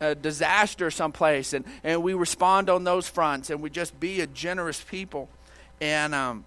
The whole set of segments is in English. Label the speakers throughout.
Speaker 1: a disaster someplace, and, and we respond on those fronts, and we just be a generous people. And um,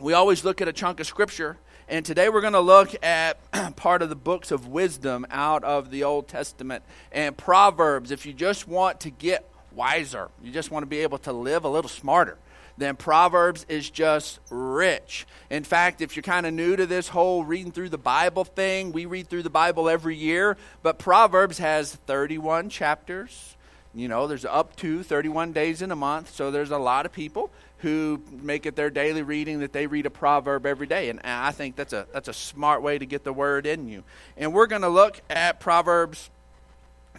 Speaker 1: we always look at a chunk of scripture, and today we're going to look at part of the books of wisdom out of the Old Testament and Proverbs. If you just want to get wiser, you just want to be able to live a little smarter then Proverbs is just rich. In fact, if you're kind of new to this whole reading through the Bible thing, we read through the Bible every year, but Proverbs has 31 chapters. You know, there's up to 31 days in a month, so there's a lot of people who make it their daily reading that they read a proverb every day and i think that's a that's a smart way to get the word in you and we're going to look at proverbs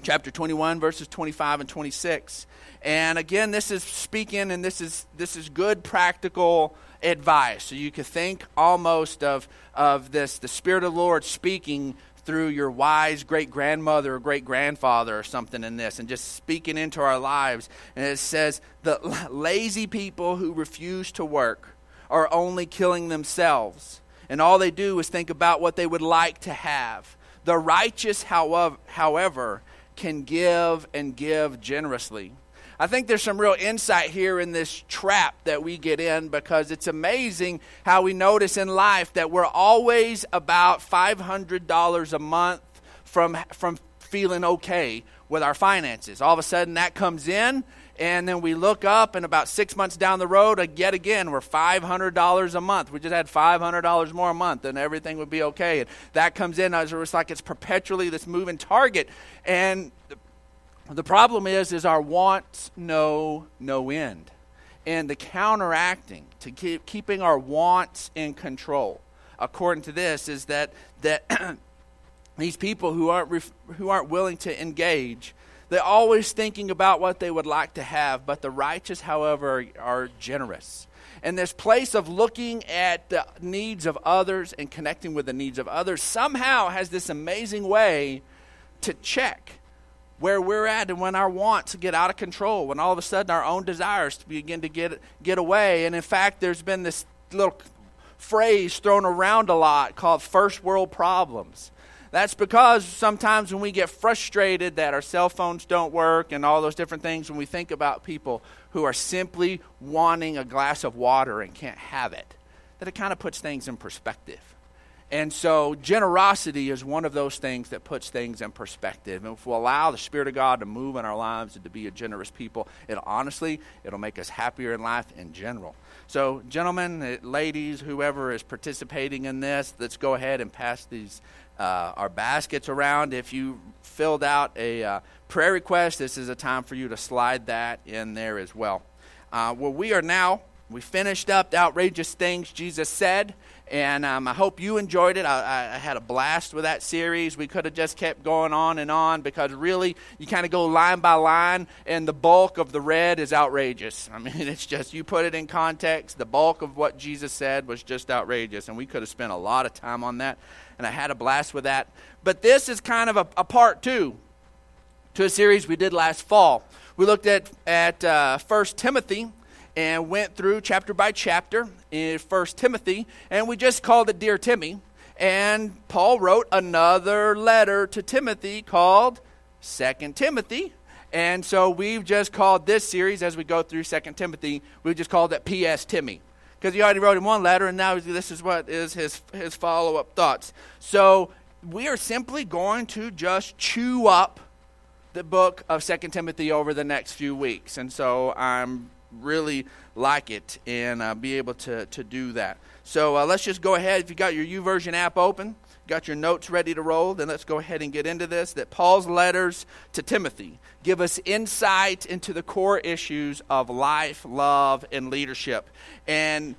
Speaker 1: chapter 21 verses 25 and 26 and again, this is speaking, and this is this is good practical advice. So you could think almost of of this the Spirit of the Lord speaking through your wise great grandmother or great grandfather or something in this, and just speaking into our lives. And it says the lazy people who refuse to work are only killing themselves, and all they do is think about what they would like to have. The righteous, however, however can give and give generously. I think there's some real insight here in this trap that we get in because it's amazing how we notice in life that we're always about $500 a month from, from feeling okay with our finances. All of a sudden that comes in, and then we look up, and about six months down the road, uh, yet again, we're $500 a month. We just had $500 more a month, and everything would be okay. And that comes in, as it's like it's perpetually this moving target. And the problem is, is our wants know no end. And the counteracting to keep, keeping our wants in control, according to this, is that, that these people who aren't, ref, who aren't willing to engage, they're always thinking about what they would like to have, but the righteous, however, are generous. And this place of looking at the needs of others and connecting with the needs of others somehow has this amazing way to check where we're at and when our wants get out of control, when all of a sudden our own desires begin to get, get away. And in fact, there's been this little phrase thrown around a lot called first world problems. That's because sometimes when we get frustrated that our cell phones don't work and all those different things, when we think about people who are simply wanting a glass of water and can't have it, that it kind of puts things in perspective. And so, generosity is one of those things that puts things in perspective. And if we allow the Spirit of God to move in our lives and to be a generous people, it honestly, it'll make us happier in life in general. So, gentlemen, eh, ladies, whoever is participating in this, let's go ahead and pass these uh, our baskets around. If you filled out a uh, prayer request, this is a time for you to slide that in there as well. Uh, well, we are now we finished up the outrageous things Jesus said. And um, I hope you enjoyed it. I, I, had a blast with that series. We could have just kept going on and on because really, you kind of go line by line, and the bulk of the red is outrageous. I mean, it's just, you put it in context, the bulk of what Jesus said was just outrageous. And we could have spent a lot of time on that. And I had a blast with that. But this is kind of a, a part two to a series we did last fall. We looked at, at uh, 1 Timothy and went through chapter by chapter in First Timothy, and we just called it Dear Timmy. And Paul wrote another letter to Timothy called Second Timothy. And so we've just called this series, as we go through Second Timothy, we've just called it P.S. Timmy. Because he already wrote him one letter, and now this is what is his, his follow up thoughts. So we are simply going to just chew up the book of Second Timothy over the next few weeks. And so I'm really like it and uh, be able to, to do that. So uh, let's just go ahead. If you got your YouVersion app open, got your notes ready to roll, then let's go ahead and get into this. That Paul's letters to Timothy give us insight into the core issues of life, love, and leadership. And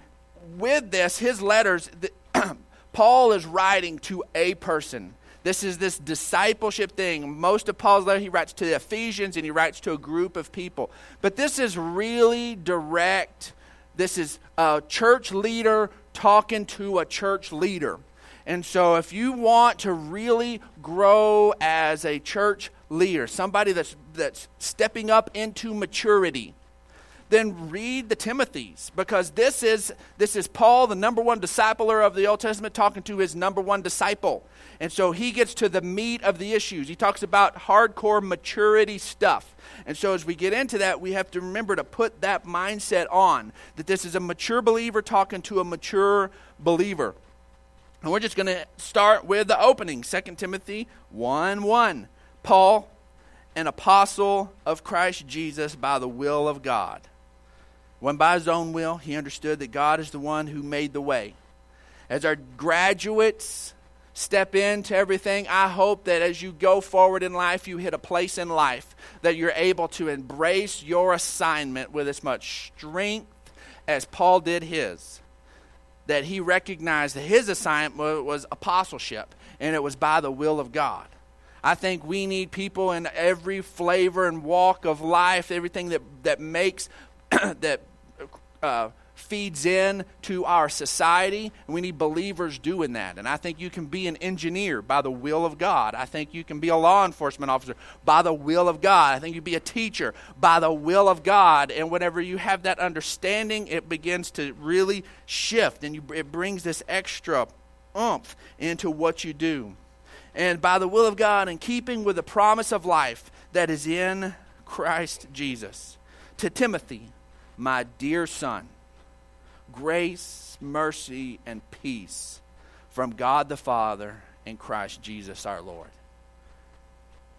Speaker 1: with this, his letters, the, Paul is writing to a person this is this discipleship thing. Most of Paul's letter, he writes to the Ephesians and he writes to a group of people. But this is really direct. This is a church leader talking to a church leader. And so, if you want to really grow as a church leader, somebody that's, that's stepping up into maturity, then read the Timothy's because this is this is Paul, the number one discipler of the Old Testament, talking to his number one disciple. And so he gets to the meat of the issues. He talks about hardcore maturity stuff. And so as we get into that, we have to remember to put that mindset on that this is a mature believer talking to a mature believer. And we're just going to start with the opening 2 Timothy 1 1. Paul, an apostle of Christ Jesus by the will of God. When by his own will, he understood that God is the one who made the way. As our graduates step into everything, I hope that as you go forward in life, you hit a place in life that you're able to embrace your assignment with as much strength as Paul did his that he recognized that his assignment was apostleship, and it was by the will of God. I think we need people in every flavor and walk of life, everything that, that makes, that uh, feeds in to our society. We need believers doing that. And I think you can be an engineer by the will of God. I think you can be a law enforcement officer by the will of God. I think you be a teacher by the will of God. And whenever you have that understanding, it begins to really shift and you, it brings this extra oomph into what you do. And by the will of God, in keeping with the promise of life that is in Christ Jesus. To Timothy, my dear son grace, mercy, and peace from God the Father and Christ Jesus our Lord.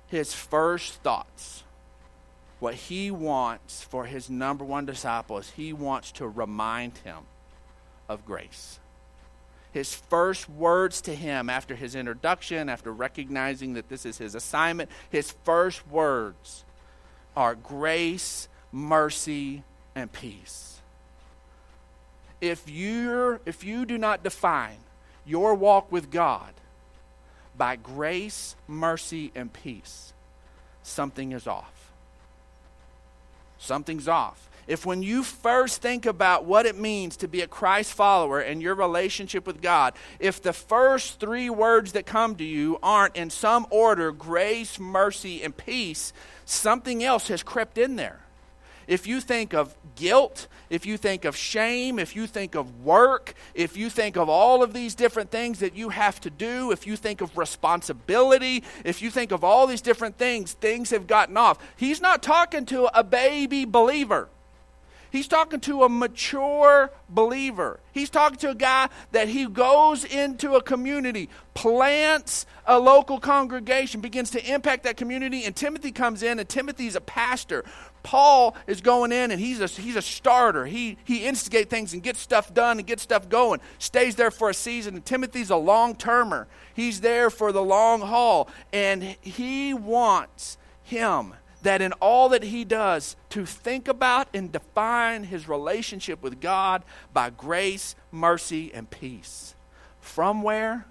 Speaker 1: His first thoughts, what he wants for his number one disciple is he wants to remind him of grace. His first words to him after his introduction, after recognizing that this is his assignment, his first words are grace, mercy, and peace if you're, if you do not define your walk with God by grace, mercy, and peace, something is off. Something's off. If when you first think about what it means to be a Christ follower and your relationship with God, if the first three words that come to you aren't in some order grace, mercy, and peace, something else has crept in there if you think of guilt, if you think of shame, if you think of work, if you think of all of these different things that you have to do, if you think of responsibility, if you think of all these different things, things have gotten off. He's not talking to a baby believer. He's talking to a mature believer. He's talking to a guy that he goes into a community, plants a local congregation, begins to impact that community, and Timothy comes in, and Timothy's a pastor. Paul is going in and he's a, he's a starter. He, he instigates things and gets stuff done and gets stuff going. Stays there for a season. And Timothy's a long termer. He's there for the long haul. And he wants him that in all that he does to think about and define his relationship with God by grace, mercy, and peace. From where?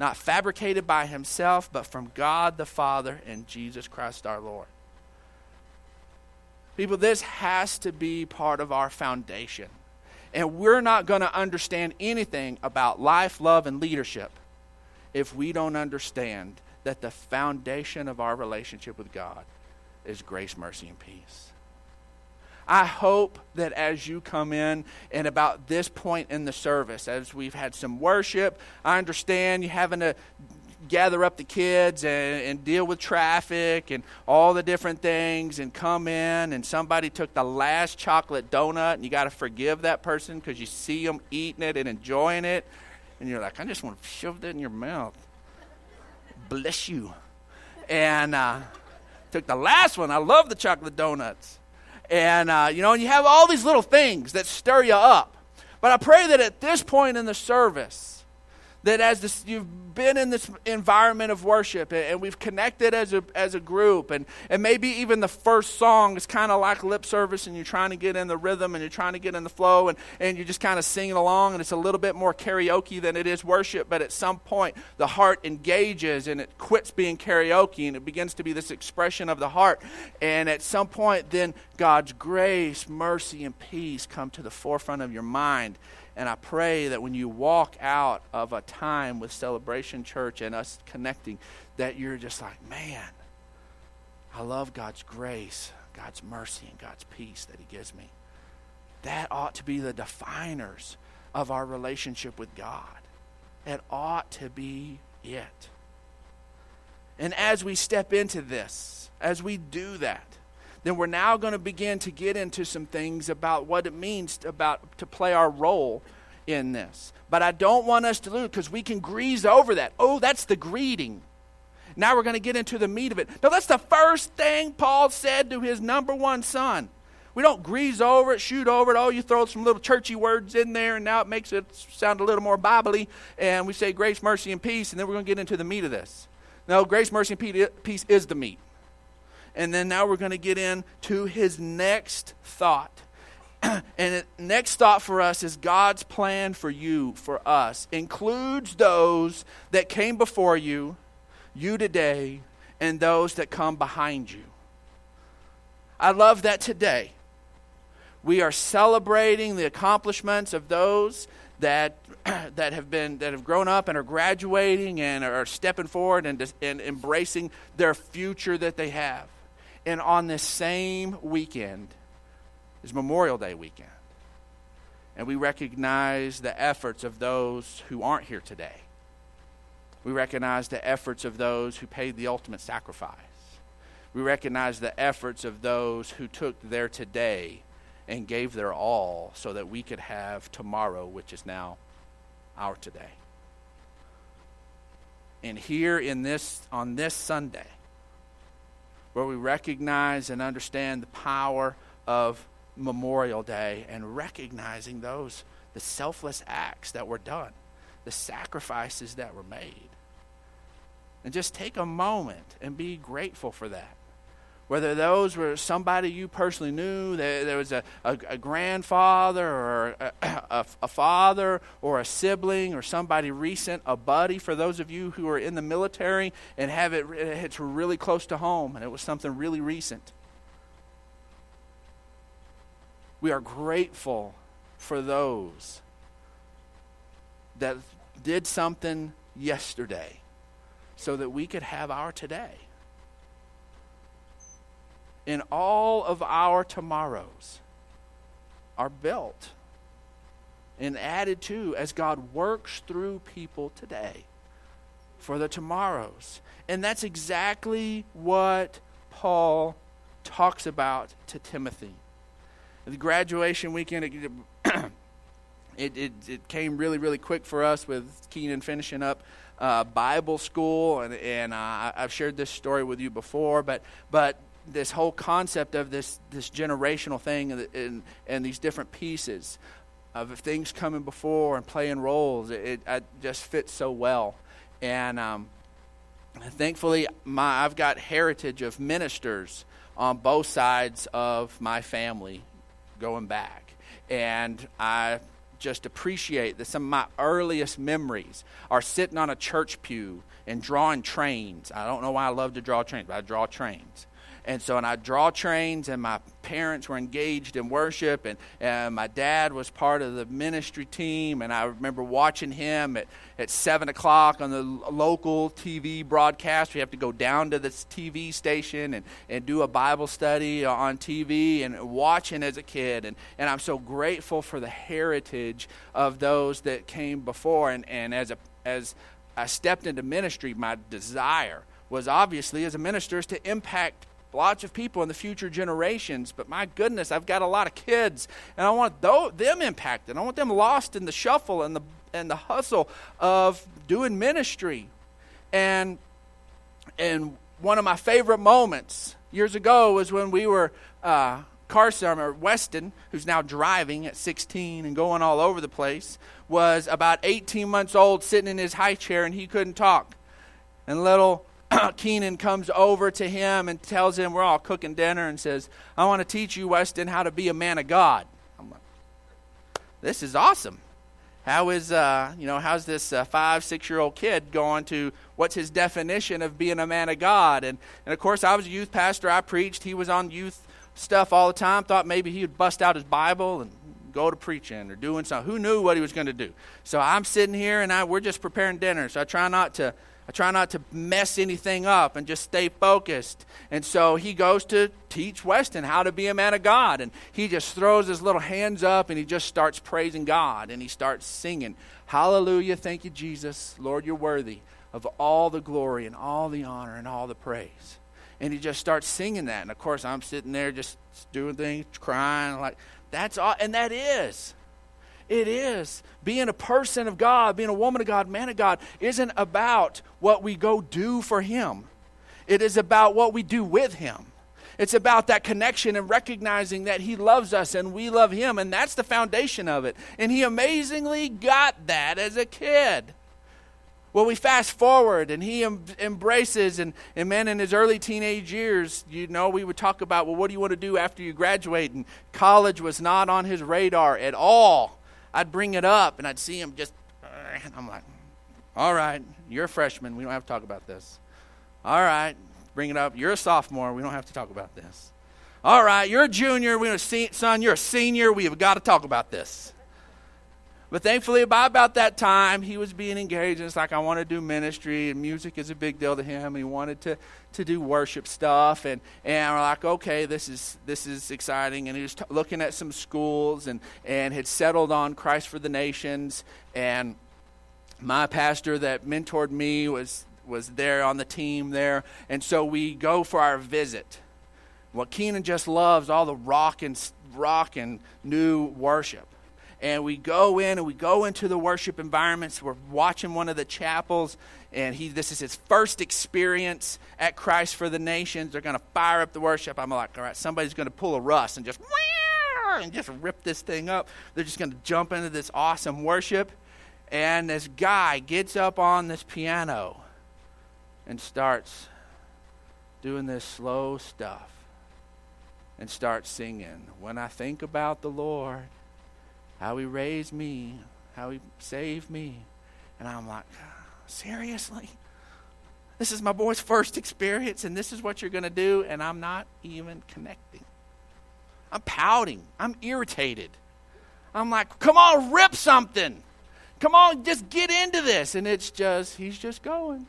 Speaker 1: Not fabricated by himself, but from God the Father and Jesus Christ our Lord. People, this has to be part of our foundation. And we're not going to understand anything about life, love, and leadership if we don't understand that the foundation of our relationship with God is grace, mercy, and peace. I hope that as you come in and about this point in the service, as we've had some worship, I understand you having to gather up the kids and, and, deal with traffic and all the different things and come in and somebody took the last chocolate donut and you got to forgive that person because you see them eating it and enjoying it and you're like i just want to shove that in your mouth. Bless you. And uh, took the last one. I love the chocolate donuts. And uh, you know and you have all these little things that stir you up. But i pray that at this point in the service that as this, you've been in this environment of worship and, and, we've connected as a, as a group and, and maybe even the first song is kind of like lip service and you're trying to get in the rhythm and you're trying to get in the flow and, and you're just kind of singing along and it's a little bit more karaoke than it is worship but at some point the heart engages and it quits being karaoke and it begins to be this expression of the heart and at some point then god's grace mercy and peace come to the forefront of your mind and I pray that when you walk out of a time with Celebration Church and us connecting, that you're just like, man, I love God's grace, God's mercy, and God's peace that He gives me. that ought to be the definers of our relationship with God. It ought to be it. And as we step into this, as we do that, then we're now going to begin to get into some things about what it means to, about to play our role in this. But I don't want us to lose because we can grease over that. Oh, that's the greeting. Now we're going to get into the meat of it. Now, that's the first thing Paul said to his number one son. We don't grease over it, shoot over it. Oh, you throw some little churchy words in there, and now it makes it sound a little more biblically. And we say grace, mercy, and peace, and then we're going to get into the meat of this. No, grace, mercy, and peace is the meat. And then now we're going to get into his next thought. and the next thought for us is God's plan for you, for us, includes those that came before you, you today, and those that come behind you. I love that today. We are celebrating the accomplishments of those that that have been that have grown up and are graduating and are stepping forward and, and embracing their future that they have. And on this same weekend is Memorial Day weekend. And we recognize the efforts of those who aren't here today. We recognize the efforts of those who paid the ultimate sacrifice. We recognize the efforts of those who took their today and gave their all so that we could have tomorrow, which is now our today. And here in this on this Sunday, where we recognize and understand the power of Memorial Day and recognizing those the selfless acts that were done, the sacrifices that were made. And just take a moment and be grateful for that whether those were somebody you personally knew, there, was a, a, a, grandfather or a, a, a, father or a sibling or somebody recent, a buddy, for those of you who are in the military and have it, it's really close to home and it was something really recent. We are grateful for those that did something yesterday so that we could have our today in all of our tomorrows are built and added to as God works through people today for the tomorrows. And that's exactly what Paul talks about to Timothy. The graduation weekend, it, it, it, it, came really, really quick for us with Keenan finishing up uh, Bible school. And, and uh, I've shared this story with you before, but, but this whole concept of this this generational thing and, and, and these different pieces of things coming before and playing roles it, it just fits so well and um, thankfully my I've got heritage of ministers on both sides of my family going back and I just appreciate that some of my earliest memories are sitting on a church pew and drawing trains. I don't know why I love to draw trains, but I draw trains. And so, and I draw trains, and my parents were engaged in worship, and, and my dad was part of the ministry team. And I remember watching him at, at 7 o'clock on the local TV broadcast. We have to go down to this TV station and, and do a Bible study on TV and watching as a kid. And, and I'm so grateful for the heritage of those that came before. And, and as, a, as I stepped into ministry, my desire was obviously as a minister is to impact lots of people in the future generations. But my goodness, I've got a lot of kids, and I want them impacted. I want them lost in the shuffle and the and the hustle of doing ministry. And and one of my favorite moments years ago was when we were. Uh, Carson or Weston, who's now driving at 16 and going all over the place, was about 18 months old, sitting in his high chair, and he couldn't talk. And little Keenan comes over to him and tells him we're all cooking dinner and says, I want to teach you, Weston, how to be a man of God. I'm like, this is awesome. How is, uh, you know, how's this uh, five, six year old kid going to, what's his definition of being a man of God? And, and of course, I was a youth pastor. I preached. He was on youth stuff all the time. Thought maybe he would bust out his Bible and go to preaching or doing something. Who knew what he was going to do? So I'm sitting here and I, we're just preparing dinner. So I try not to I try not to mess anything up and just stay focused. And so he goes to teach Weston how to be a man of God. And he just throws his little hands up and he just starts praising God. And he starts singing, Hallelujah, thank you, Jesus. Lord, you're worthy of all the glory and all the honor and all the praise. And he just starts singing that. And of course, I'm sitting there just doing things, crying, like, that's all. And that is it is. Being a person of God, being a woman of God, man of God, isn't about what we go do for Him. It is about what we do with Him. It's about that connection and recognizing that He loves us and we love Him, and that's the foundation of it. And He amazingly got that as a kid. Well, we fast forward and he em- embraces, and, and man, in his early teenage years, you know, we would talk about, well, what do you want to do after you graduate? And college was not on his radar at all. I'd bring it up and I'd see him just, and I'm like, all right, you're a freshman. We don't have to talk about this. All right, bring it up. You're a sophomore. We don't have to talk about this. All right, you're a junior. We're see, son, you're a senior. We have got to talk about this. But thankfully, by about that time, he was being engaged. And it's like, I want to do ministry, and music is a big deal to him. He wanted to, to do worship stuff. And, and we're like, okay, this is, this is exciting. And he was t- looking at some schools and, and had settled on Christ for the Nations. And my pastor that mentored me was, was there on the team there. And so we go for our visit. Well, Keenan just loves all the rock and, rock and new worship and we go in and we go into the worship environments. We're watching one of the chapels, and he this is his first experience at Christ for the Nations. They're going to fire up the worship. I'm like, all right, somebody's going to pull a Russ and just and just rip this thing up. They're just going to jump into this awesome worship, and this guy gets up on this piano and starts doing this slow stuff and starts singing. When I think about the Lord how he raised me, how he saved me. And I'm like, seriously? This is my boy's first experience, and this is what you're going to do, and I'm not even connecting. I'm pouting. I'm irritated. I'm like, come on, rip something. Come on, just get into this. And it's just, he's just going.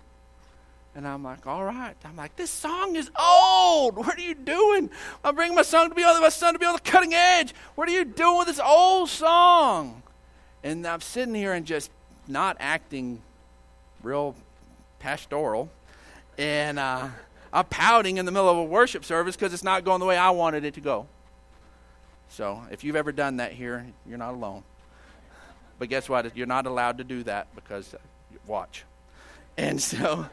Speaker 1: And I'm like, all right. I'm like, this song is old. What are you doing? I'm bringing my song to be on my son to be on the cutting edge. What are you doing with this old song? And I'm sitting here and just not acting real pastoral, and uh, I'm pouting in the middle of a worship service because it's not going the way I wanted it to go. So if you've ever done that here, you're not alone. But guess what? You're not allowed to do that because uh, watch. And so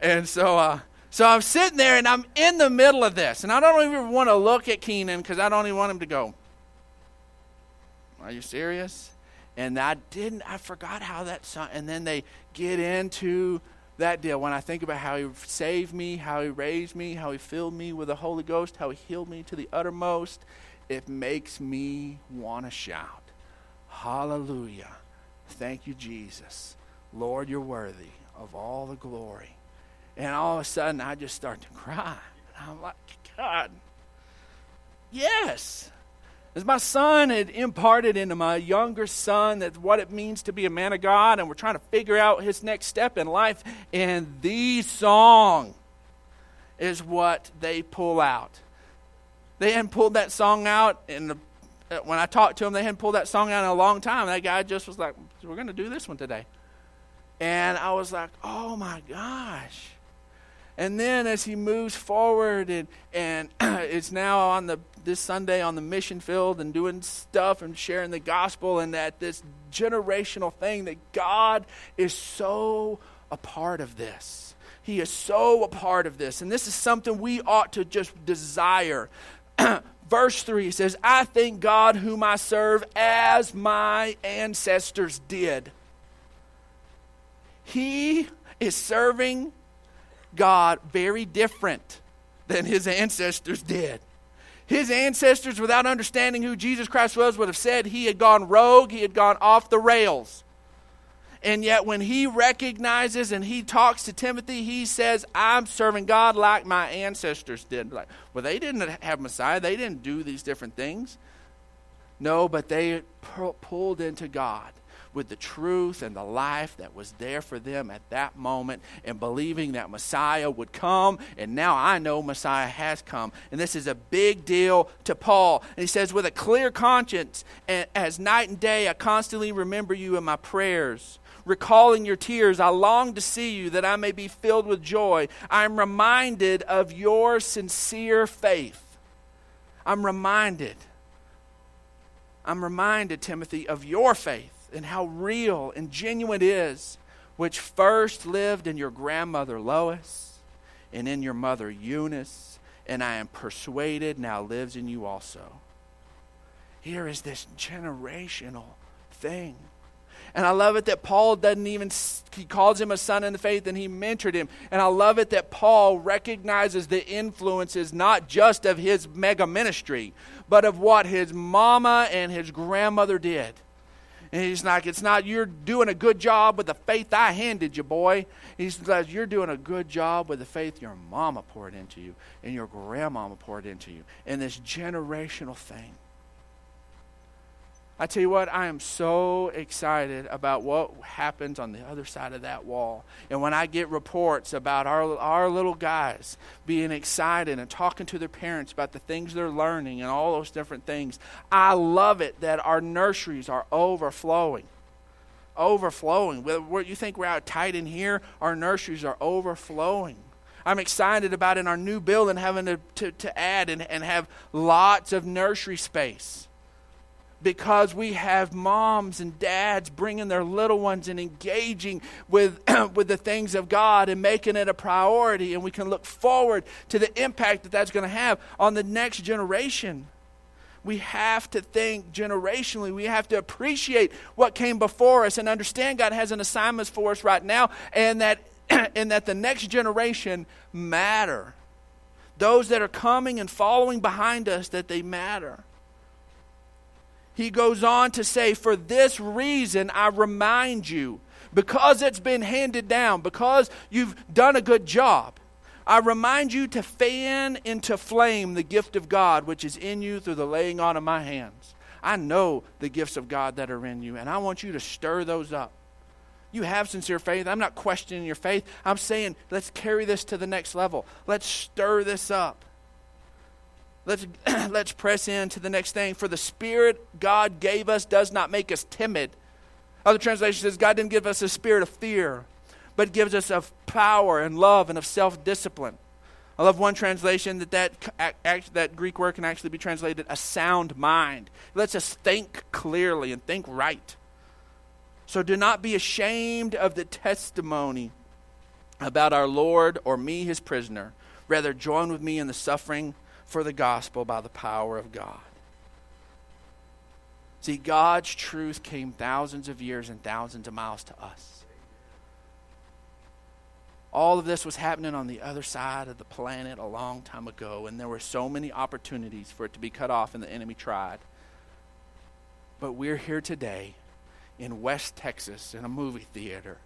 Speaker 1: and so, uh, so I'm sitting there and I'm in the middle of this, and I don't even want to look at Keenan because I don't even want him to go. Are you serious? And I didn't. I forgot how that song. And then they get into that deal. When I think about how he saved me, how he raised me, how he filled me with the Holy Ghost, how he healed me to the uttermost, it makes me want to shout, "Hallelujah! Thank you, Jesus. Lord, you're worthy." Of all the glory. And all of a sudden, I just start to cry. And I'm like, God, yes. As my son had imparted into my younger son that what it means to be a man of God, and we're trying to figure out his next step in life, and the song is what they pull out. They hadn't pulled that song out and when I talked to him, they hadn't pulled that song out in a long time. That guy just was like, "We're going to do this one today." And I was like, oh my gosh. And then as he moves forward and, and it's now on the this Sunday on the mission field and doing stuff and sharing the gospel and that this generational thing that God is so a part of this. He is so a part of this. And this is something we ought to just desire. Verse 3 says, I thank God whom I serve as my ancestors did. He is serving God very different than his ancestors did. His ancestors, without understanding who Jesus Christ was, would have said he had gone rogue, he had gone off the rails. And yet, when he recognizes and he talks to Timothy, he says, I'm serving God like my ancestors did. Like, well, they didn't have Messiah, they didn't do these different things. No, but they pulled into God with the truth and the life that was there for them at that moment and believing that Messiah would come. And now I know Messiah has come. And this is a big deal to Paul. And he says, With a clear conscience, as night and day, I constantly remember you in my prayers recalling your tears. I long to see you that I may be filled with joy. I am reminded of your sincere faith. I'm reminded. I'm reminded, Timothy, of your faith and how real and genuine it is, which first lived in your grandmother Lois and in your mother Eunice, and I am persuaded now lives in you also. Here is this generational thing. And I love it that Paul doesn't even, he calls him a son in the faith and he mentored him. And I love it that Paul recognizes the influences not just of his mega ministry, but of what his mama and his grandmother did. And he's like, it's not you're doing a good job with the faith I handed you, boy. He's like, you're doing a good job with the faith your mama poured into you and your grandmama poured into you. And this generational thing. I tell you what, I am so excited about what happens on the other side of that wall. And when I get reports about our, our little guys being excited and talking to their parents about the things they're learning and all those different things, I love it that our nurseries are overflowing. Overflowing. You think we're out tight in here, our nurseries are overflowing. I'm excited about in our new building having to, to, to add and, and have lots of nursery space because we have moms and dads bringing their little ones and engaging with, with the things of God and making it a priority. And we can look forward to the impact that that's going to have on the next generation. We have to think generationally. We have to appreciate what came before us and understand God has an assignment for us right now and that, and that the next generation matter. Those that are coming and following behind us, that they matter he goes on to say, For this reason I remind you, because it's been handed down, because you've done a good job, I remind you to fan into flame the gift of God which is in you through the laying on of my hands. I know the gifts of God that are in you, and I want you to stir those up. You have sincere faith. I'm not questioning your faith. I'm saying, let's carry this to the next level. Let's stir this up. Let's, let's press into the next thing. For the Spirit God gave us does not make us timid. Other translation says God didn't give us a spirit of fear, but gives us of power and love and of self discipline. I love one translation that that, act, that Greek word can actually be translated a sound mind. It lets us think clearly and think right. So do not be ashamed of the testimony about our Lord or me, his prisoner. Rather, join with me in the suffering for the gospel by the power of God. See, God's truth came thousands of years and thousands of miles to us. All of this was happening on the other side of the planet a long time ago, and there were so many opportunities for it to be cut off, and the enemy tried. But we're here today in West Texas in a movie theater,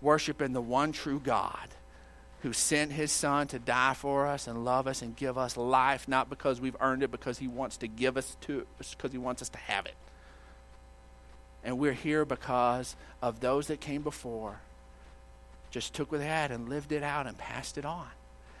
Speaker 1: worshiping the one true God who sent his son to die for us and love us and give us life, not because we've earned it, because he wants to give us to because he wants us to have it. And we're here because of those that came before, just took what they had and lived it out and passed it on.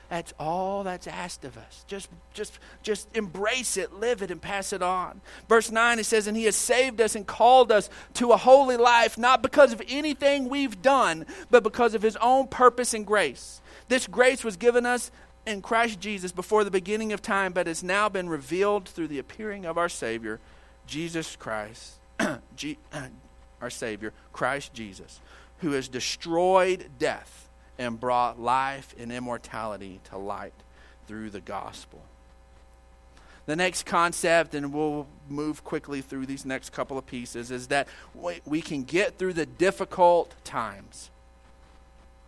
Speaker 1: That's all that's asked of us. Just, just, just embrace it, live it, and pass it on. Verse 9, it says, And he has saved us and called us to a holy life, not because of anything we've done, but because of his own purpose and grace. This grace was given us in Christ Jesus before the beginning of time, but has now been revealed through the appearing of our Savior, Jesus Christ, our Savior, Christ Jesus, who has destroyed death and brought life and immortality to light through the gospel. The next concept, and we'll move quickly through these next couple of pieces, is that we can get through the difficult times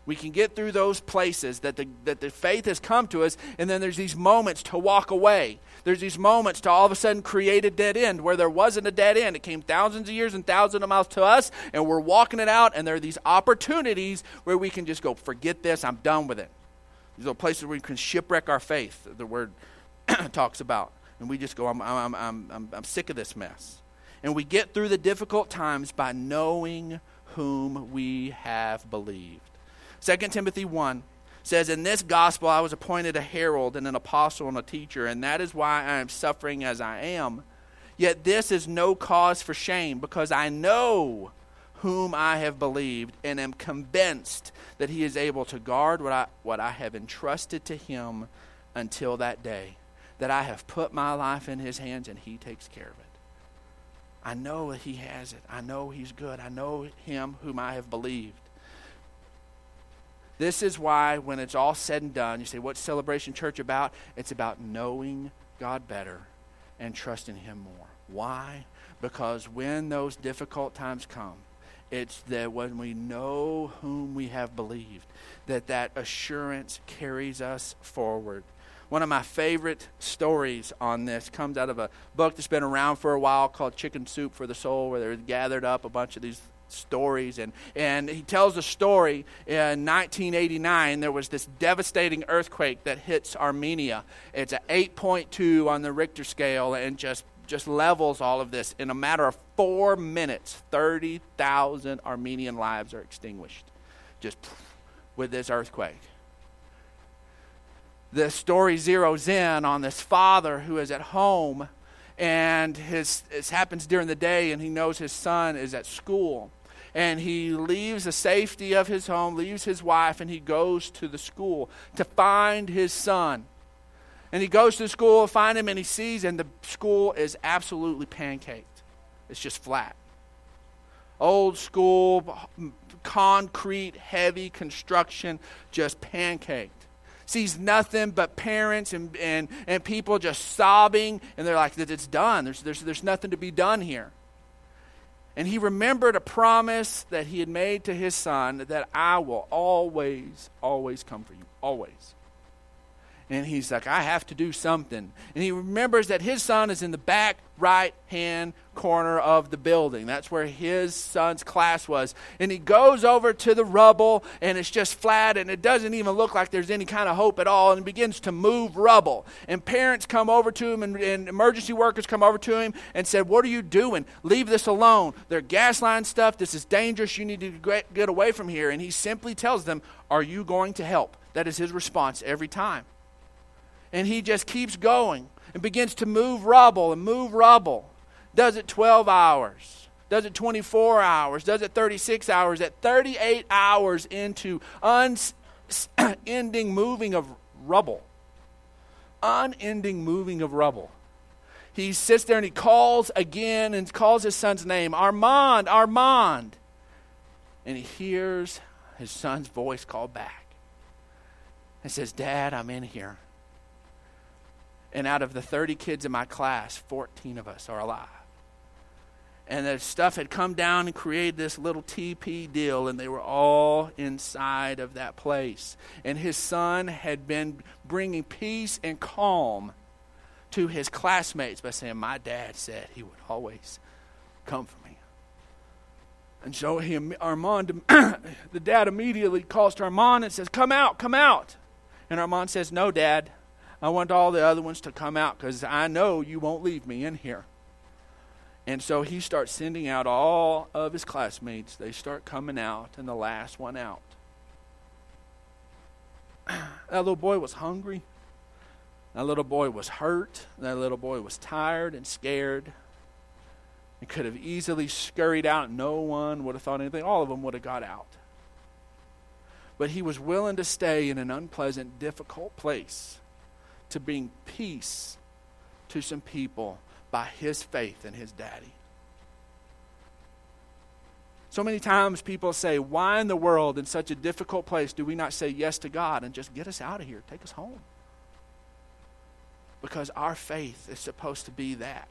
Speaker 1: we can get through those places that the, that the faith has come to us, and then there's these moments to walk away. There's these moments to all of a sudden create a dead end where there wasn't a dead end. It came thousands of years and thousands of miles to us, and we're walking it out, and there are these opportunities where we can just go, forget this, I'm done with it. These are places where we can shipwreck our faith, the word talks about. And we just go, I'm, I'm, I'm, I'm, I'm sick of this mess. And we get through the difficult times by knowing whom we have believed. 2 Timothy 1 says, In this gospel I was appointed a herald and an apostle and a teacher, and that is why I am suffering as I am. Yet this is no cause for shame, because I know whom I have believed and am convinced that he is able to guard what I, what I have entrusted to him until that day, that I have put my life in his hands and he takes care of it. I know that he has it. I know he's good. I know him whom I have believed. This is why, when it's all said and done, you say, What's Celebration Church about? It's about knowing God better and trusting Him more. Why? Because when those difficult times come, it's that when we know whom we have believed, that that assurance carries us forward. One of my favorite stories on this comes out of a book that's been around for a while called Chicken Soup for the Soul, where they've gathered up a bunch of these stories. And, and he tells a story in 1989. There was this devastating earthquake that hits Armenia. It's an 8.2 on the Richter scale and just, just levels all of this. In a matter of four minutes, 30,000 Armenian lives are extinguished just with this earthquake. The story zeroes in on this father who is at home and his it happens during the day and he knows his son is at school and he leaves the safety of his home, leaves his wife, and he goes to the school to find his son. And he goes to the school, to find him, and he sees, and the school is absolutely pancaked. It's just flat. Old school, concrete, heavy construction, just pancaked. Sees nothing but parents and, and, and people just sobbing, and they're like, it's done. There's, there's, there's nothing to be done here. And he remembered a promise that he had made to his son that I will always, always come for you. Always. And he's like, I have to do something. And he remembers that his son is in the back right hand corner of the building. That's where his son's class was. And he goes over to the rubble, and it's just flat, and it doesn't even look like there's any kind of hope at all, and begins to move rubble. And parents come over to him, and, and emergency workers come over to him and said, What are you doing? Leave this alone. They're gas line stuff. This is dangerous. You need to get away from here. And he simply tells them, Are you going to help? That is his response every time. And he just keeps going and begins to move rubble and move rubble. Does it 12 hours? Does it 24 hours? Does it 36 hours? At 38 hours into unending moving of rubble. Unending moving of rubble. He sits there and he calls again and calls his son's name Armand, Armand. And he hears his son's voice call back and says, Dad, I'm in here. And out of the 30 kids in my class, 14 of us are alive. And the stuff had come down and created this little TP deal, and they were all inside of that place. And his son had been bringing peace and calm to his classmates by saying, My dad said he would always come for me. And so he, Armand, the dad immediately calls to Armand and says, Come out, come out. And Armand says, No, dad. I want all the other ones to come out because I know you won't leave me in here. And so he starts sending out all of his classmates. They start coming out, and the last one out. that little boy was hungry. That little boy was hurt. That little boy was tired and scared. He could have easily scurried out. No one would have thought anything. All of them would have got out. But he was willing to stay in an unpleasant, difficult place to bring peace to some people by his faith in his daddy. So many times people say, Why in the world, in such a difficult place, do we not say yes to God and just get us out of here, take us home? Because our faith is supposed to be that.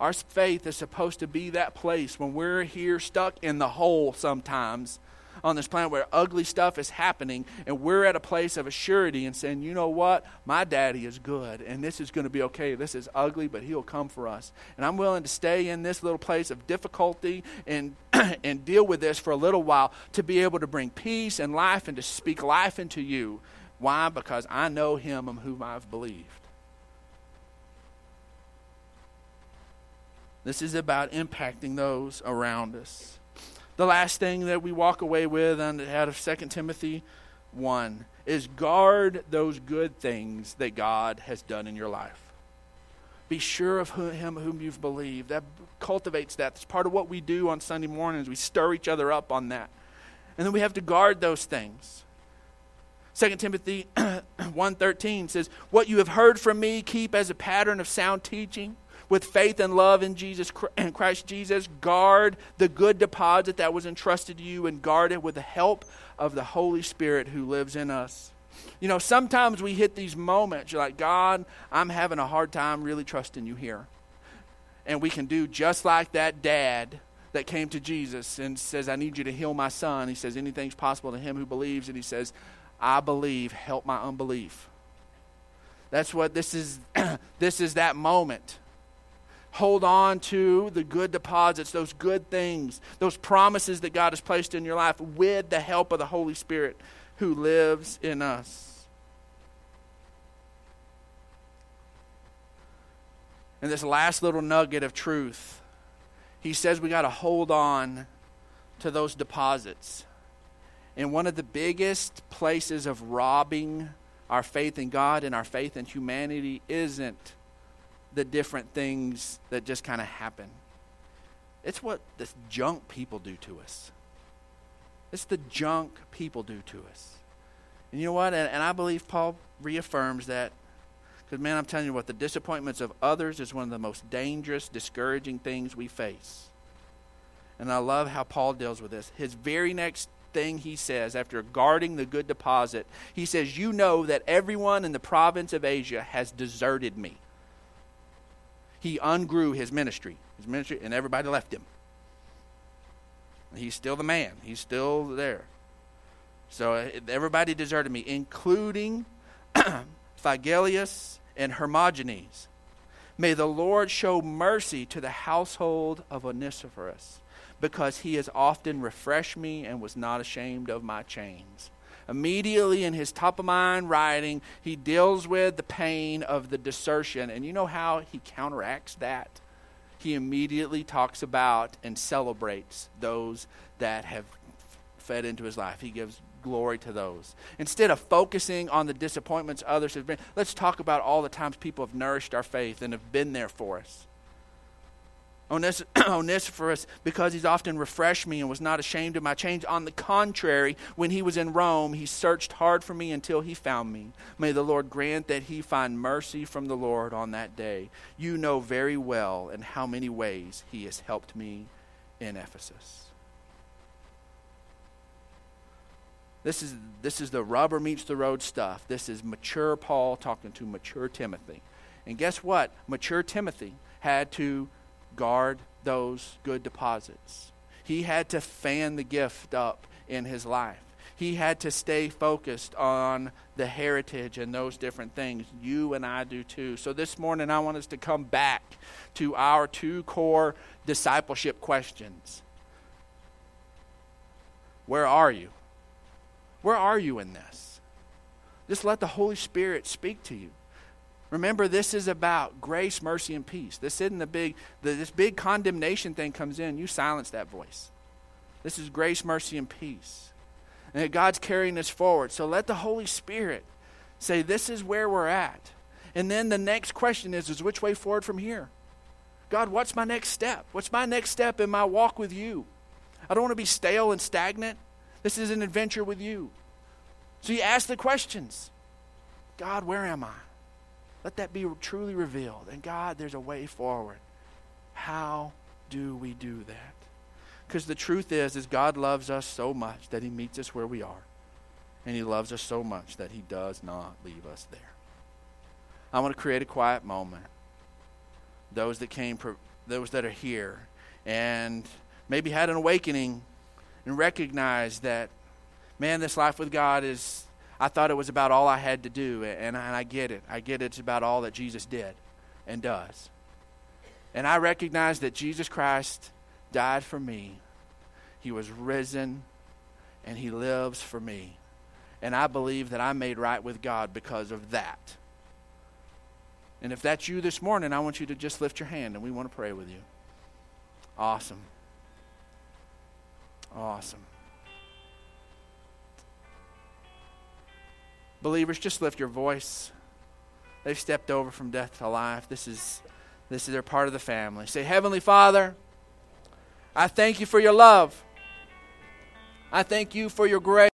Speaker 1: Our faith is supposed to be that place when we're here stuck in the hole sometimes on this planet where ugly stuff is happening, and we're at a place of assurity and saying, you know what? My daddy is good, and this is going to be okay. This is ugly, but he'll come for us. And I'm willing to stay in this little place of difficulty and, and deal with this for a little while to be able to bring peace and life and to speak life into you. Why? Because I know him of whom I've believed. This is about impacting those around us. The last thing that we walk away with out of 2 Timothy 1 is guard those good things that God has done in your life. Be sure of him whom you've believed. That cultivates that. It's part of what we do on Sunday mornings. We stir each other up on that. And then we have to guard those things. 2 Timothy 1:13 says, "What you have heard from me keep as a pattern of sound teaching." With faith and love in Jesus and Christ Jesus, guard the good deposit that was entrusted to you and guard it with the help of the Holy Spirit who lives in us. You know, sometimes we hit these moments, you're like, God, I'm having a hard time really trusting you here. And we can do just like that dad that came to Jesus and says, I need you to heal my son. He says, Anything's possible to him who believes. And he says, I believe, help my unbelief. That's what this is. this is that moment. Hold on to the good deposits, those good things, those promises that God has placed in your life with the help of the Holy Spirit who lives in us. And this last little nugget of truth, he says we got to hold on to those deposits. And one of the biggest places of robbing our faith in God and our faith in humanity isn't the different things that just kind of happen. It's what this junk people do to us. It's the junk people do to us. And you know what? And, and I believe Paul reaffirms that. Because, man, I'm telling you what, the disappointments of others is one of the most dangerous, discouraging things we face. And I love how Paul deals with this. His very next thing he says after guarding the good deposit, he says, You know that everyone in the province of Asia has deserted me. He ungrew his ministry, his ministry, and everybody left him. He's still the man. He's still there. So uh, everybody deserted me, including Phygellus and Hermogenes. May the Lord show mercy to the household of Onesiphorus, because he has often refreshed me and was not ashamed of my chains. Immediately in his top of mind writing, he deals with the pain of the desertion. And you know how he counteracts that? he immediately talks about and celebrates those that have fed into his life. He gives glory to those. Instead of focusing on the disappointments others have been, let's talk about all the times people have nourished our faith and have been there for us. Onesiphorus, because he's often refreshed me and was not ashamed of my change. On the contrary, when he was in Rome, he searched hard for me until he found me. May the Lord grant that he find mercy from the Lord on that day. You know very well in how many ways he has helped me in Ephesus. This is, this is the rubber meets the road stuff. This is mature Paul talking to mature Timothy. And guess what? Mature Timothy had to guard those good deposits. He had to fan the gift up in his life. He had to stay focused on the heritage and those different things. You and I do too. So this morning, I want us to come back to our two core discipleship questions. Where are you? Where are you in this? Just let the Holy Spirit speak to you. Remember, this is about grace, mercy, and peace. This isn't the big, the, this big condemnation thing comes in. You silence that voice. This is grace, mercy, and peace. And God's carrying us forward. So let the Holy Spirit say, This is where we're at. And then the next question is, is which way forward from here? God, what's my next step? What's my next step in my walk with you? I don't want to be stale and stagnant. This is an adventure with you. So you ask the questions God, where am I? Let that be truly revealed. And God, there's a way forward. How do we do that? Because the truth is, is God loves us so much that he meets us where we are. And he loves us so much that he does not leave us there. I want to create a quiet moment. Those that came, those that are here, and maybe had an awakening and recognized that, man, this life with God is I thought it was about all I had to do, and I, and I get it. I get it. it's about all that Jesus did and does. And I recognize that Jesus Christ died for me, He was risen, and He lives for me. And I believe that I'm made right with God because of that. And if that's you this morning, I want you to just lift your hand and we want to pray with you. Awesome. Awesome. Believers, just lift your voice. They've stepped over from death to life. This is this is their part of the family. Say, Heavenly Father, I thank you for your love. I thank you for your grace.